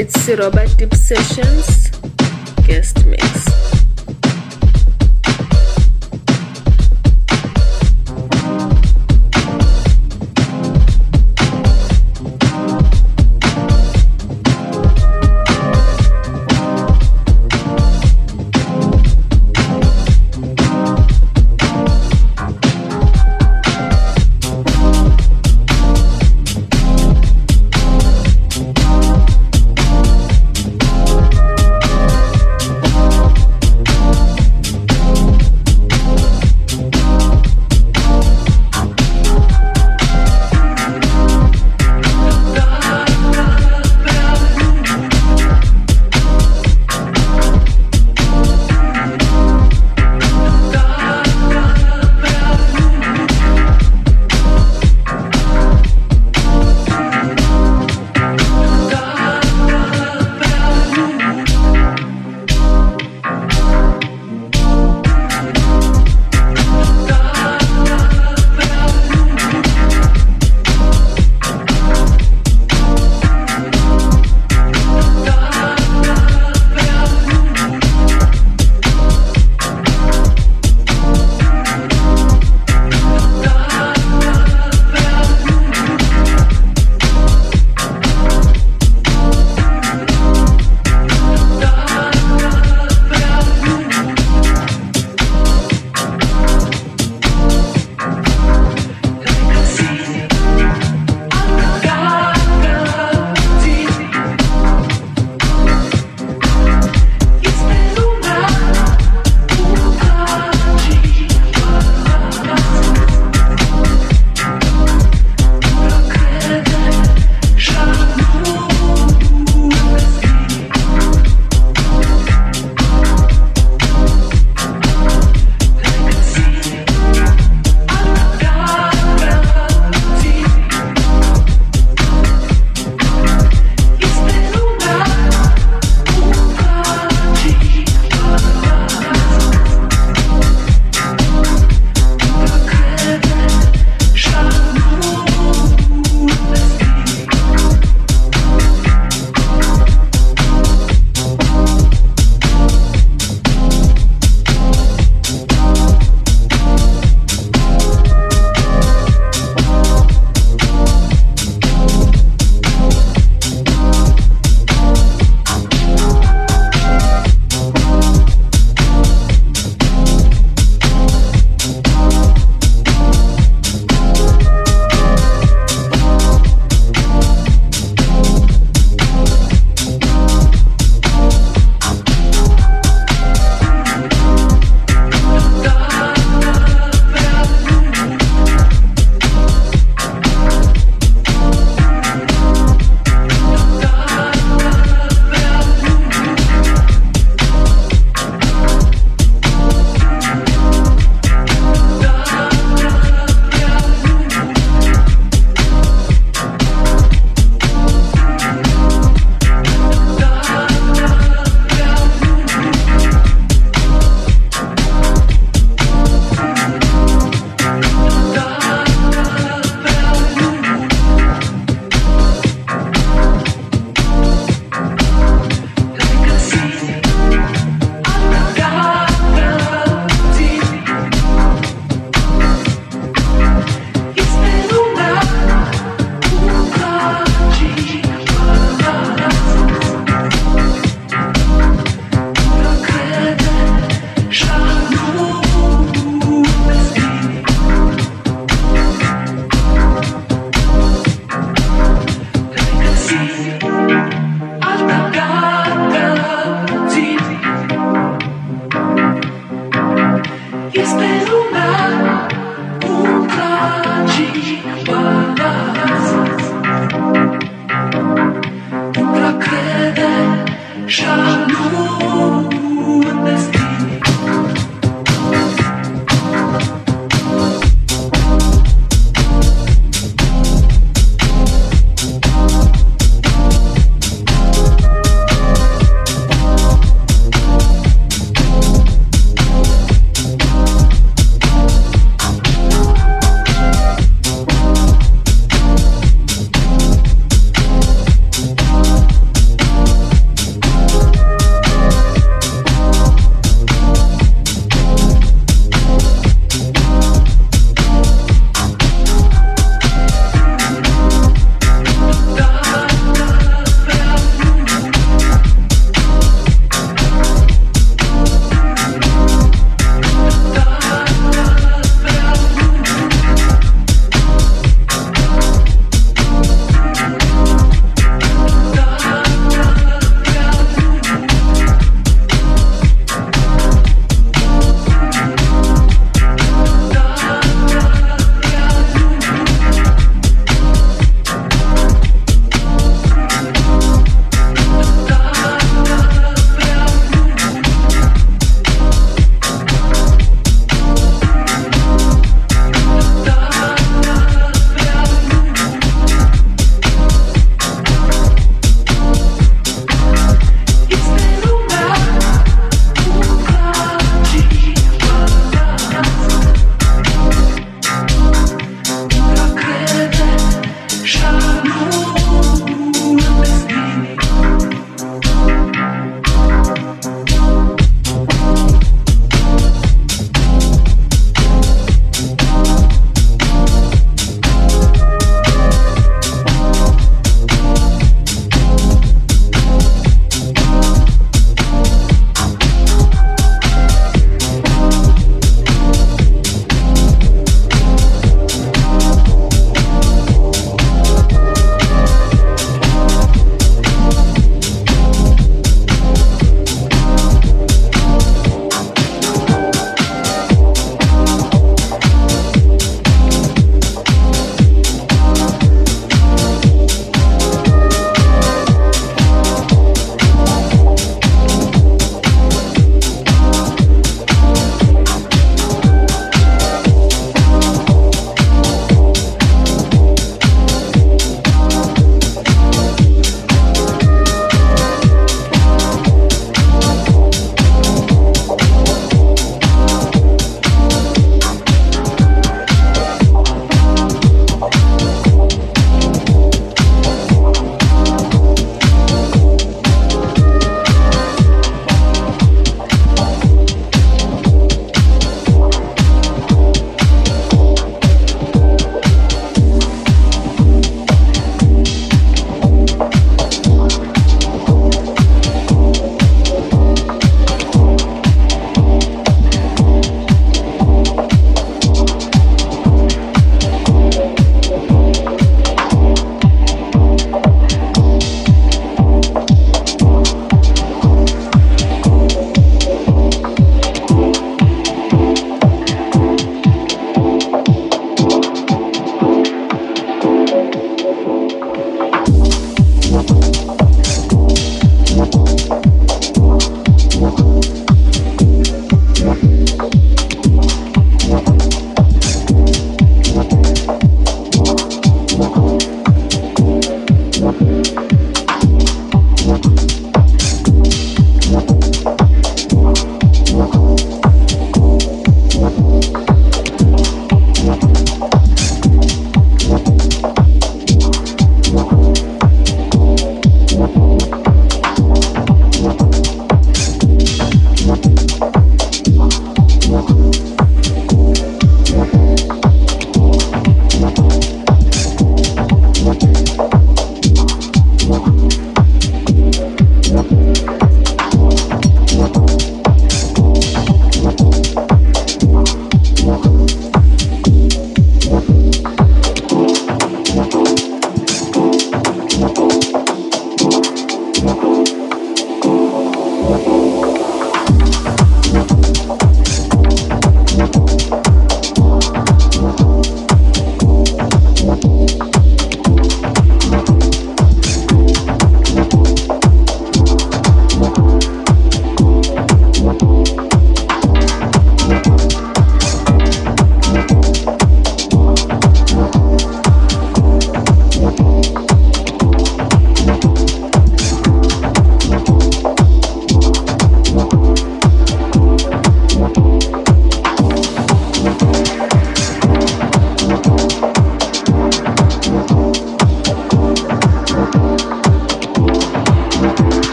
It's Robert Deep Sessions guest mix.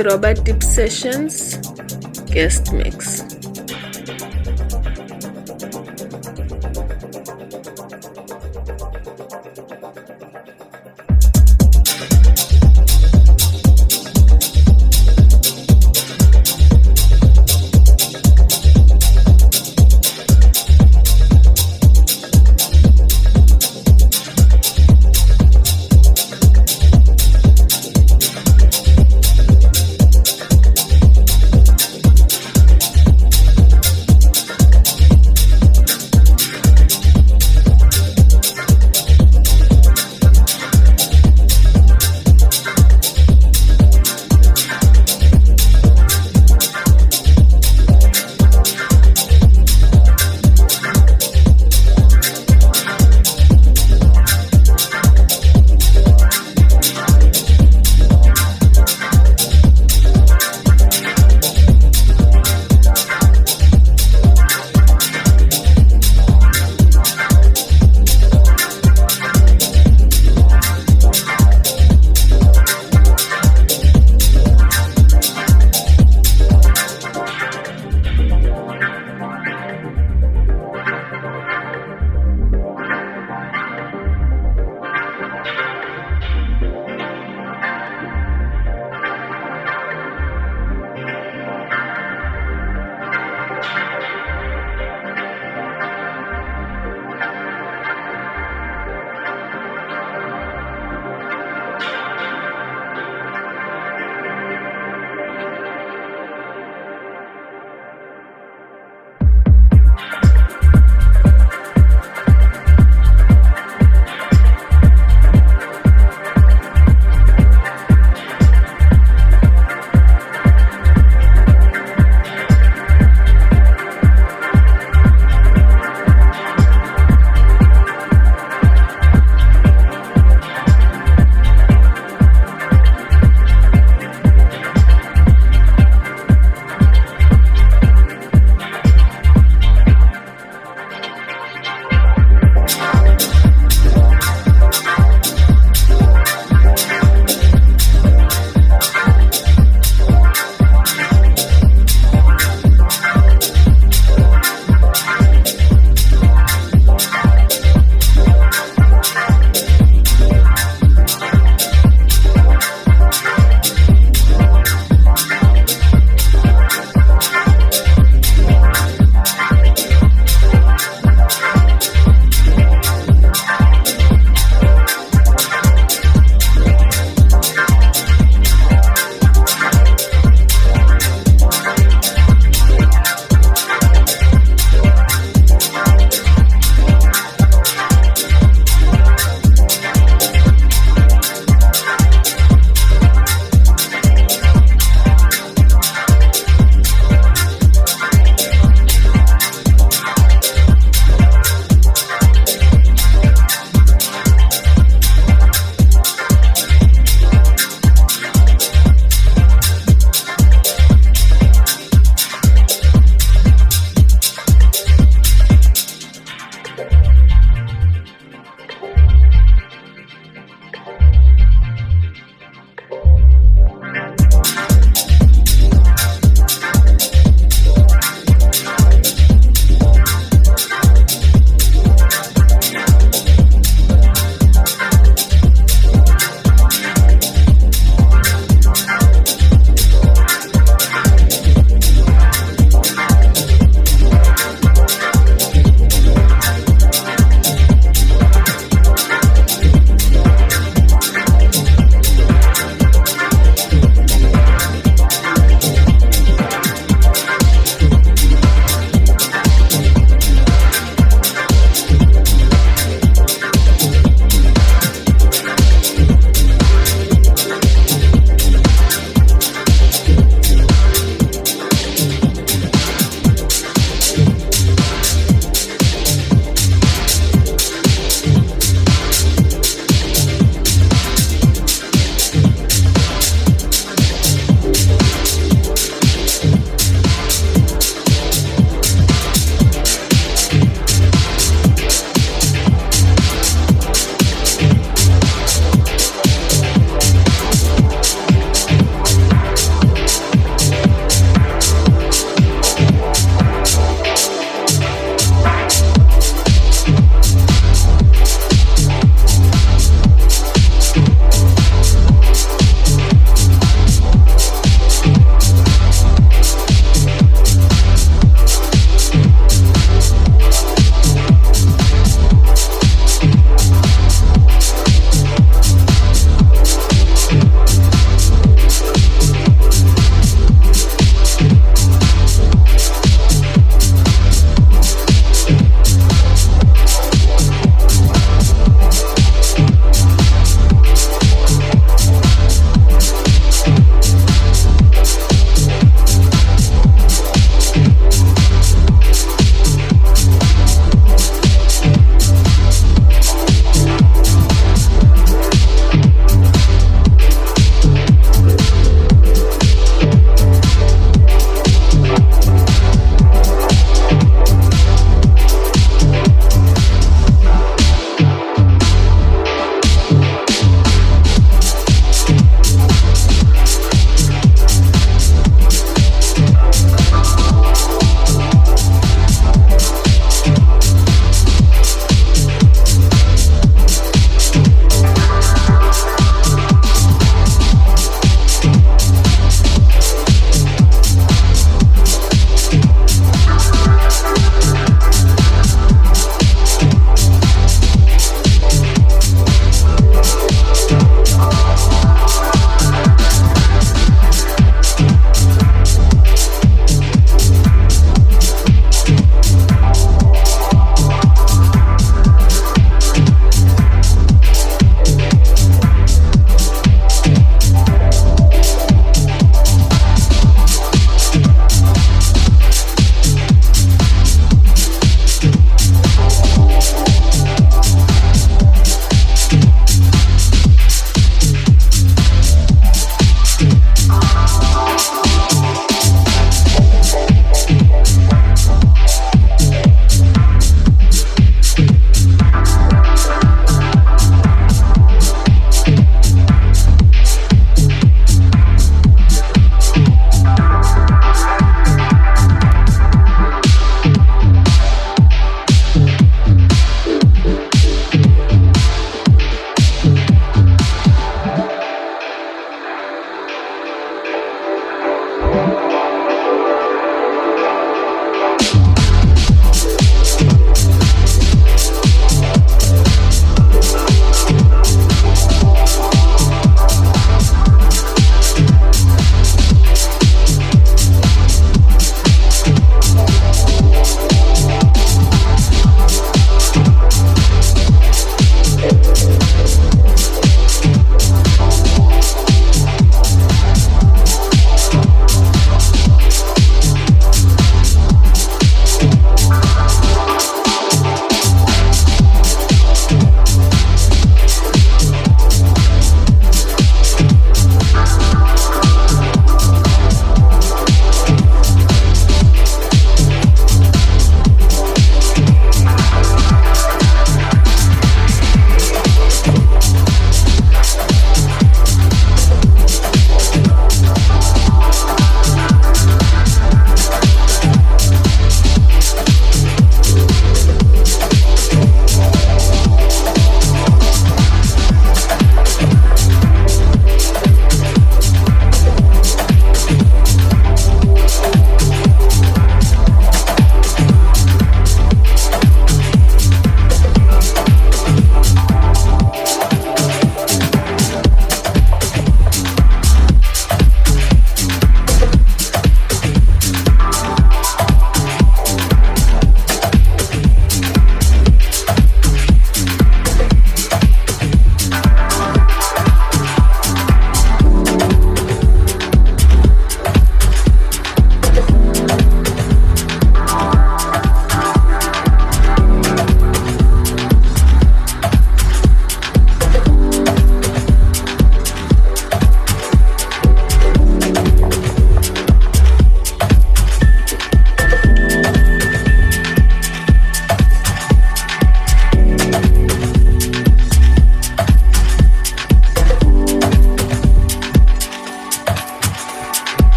Robert Tip Sessions guest mix.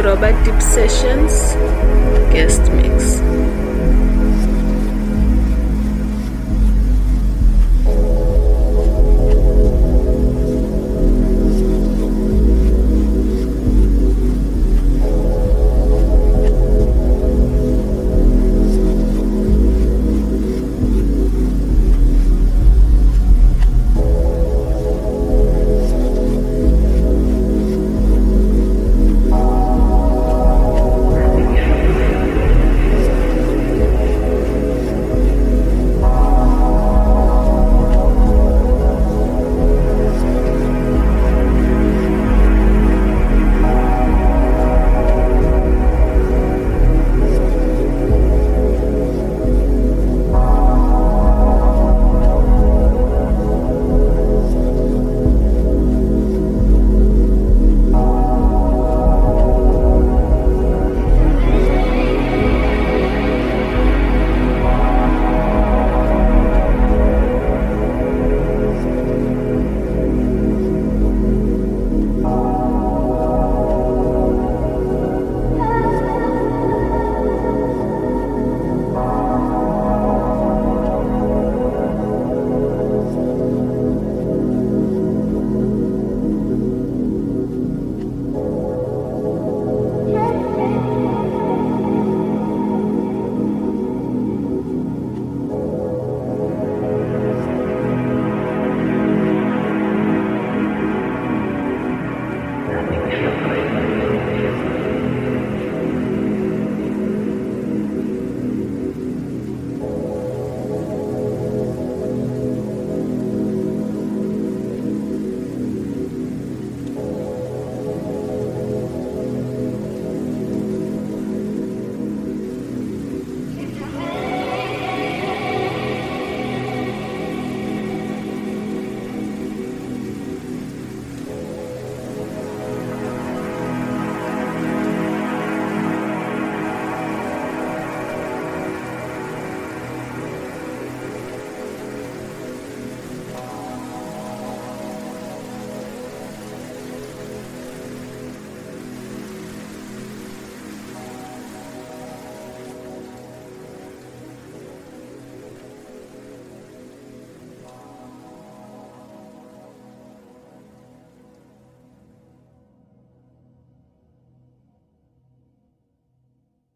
Robert Deep Sessions.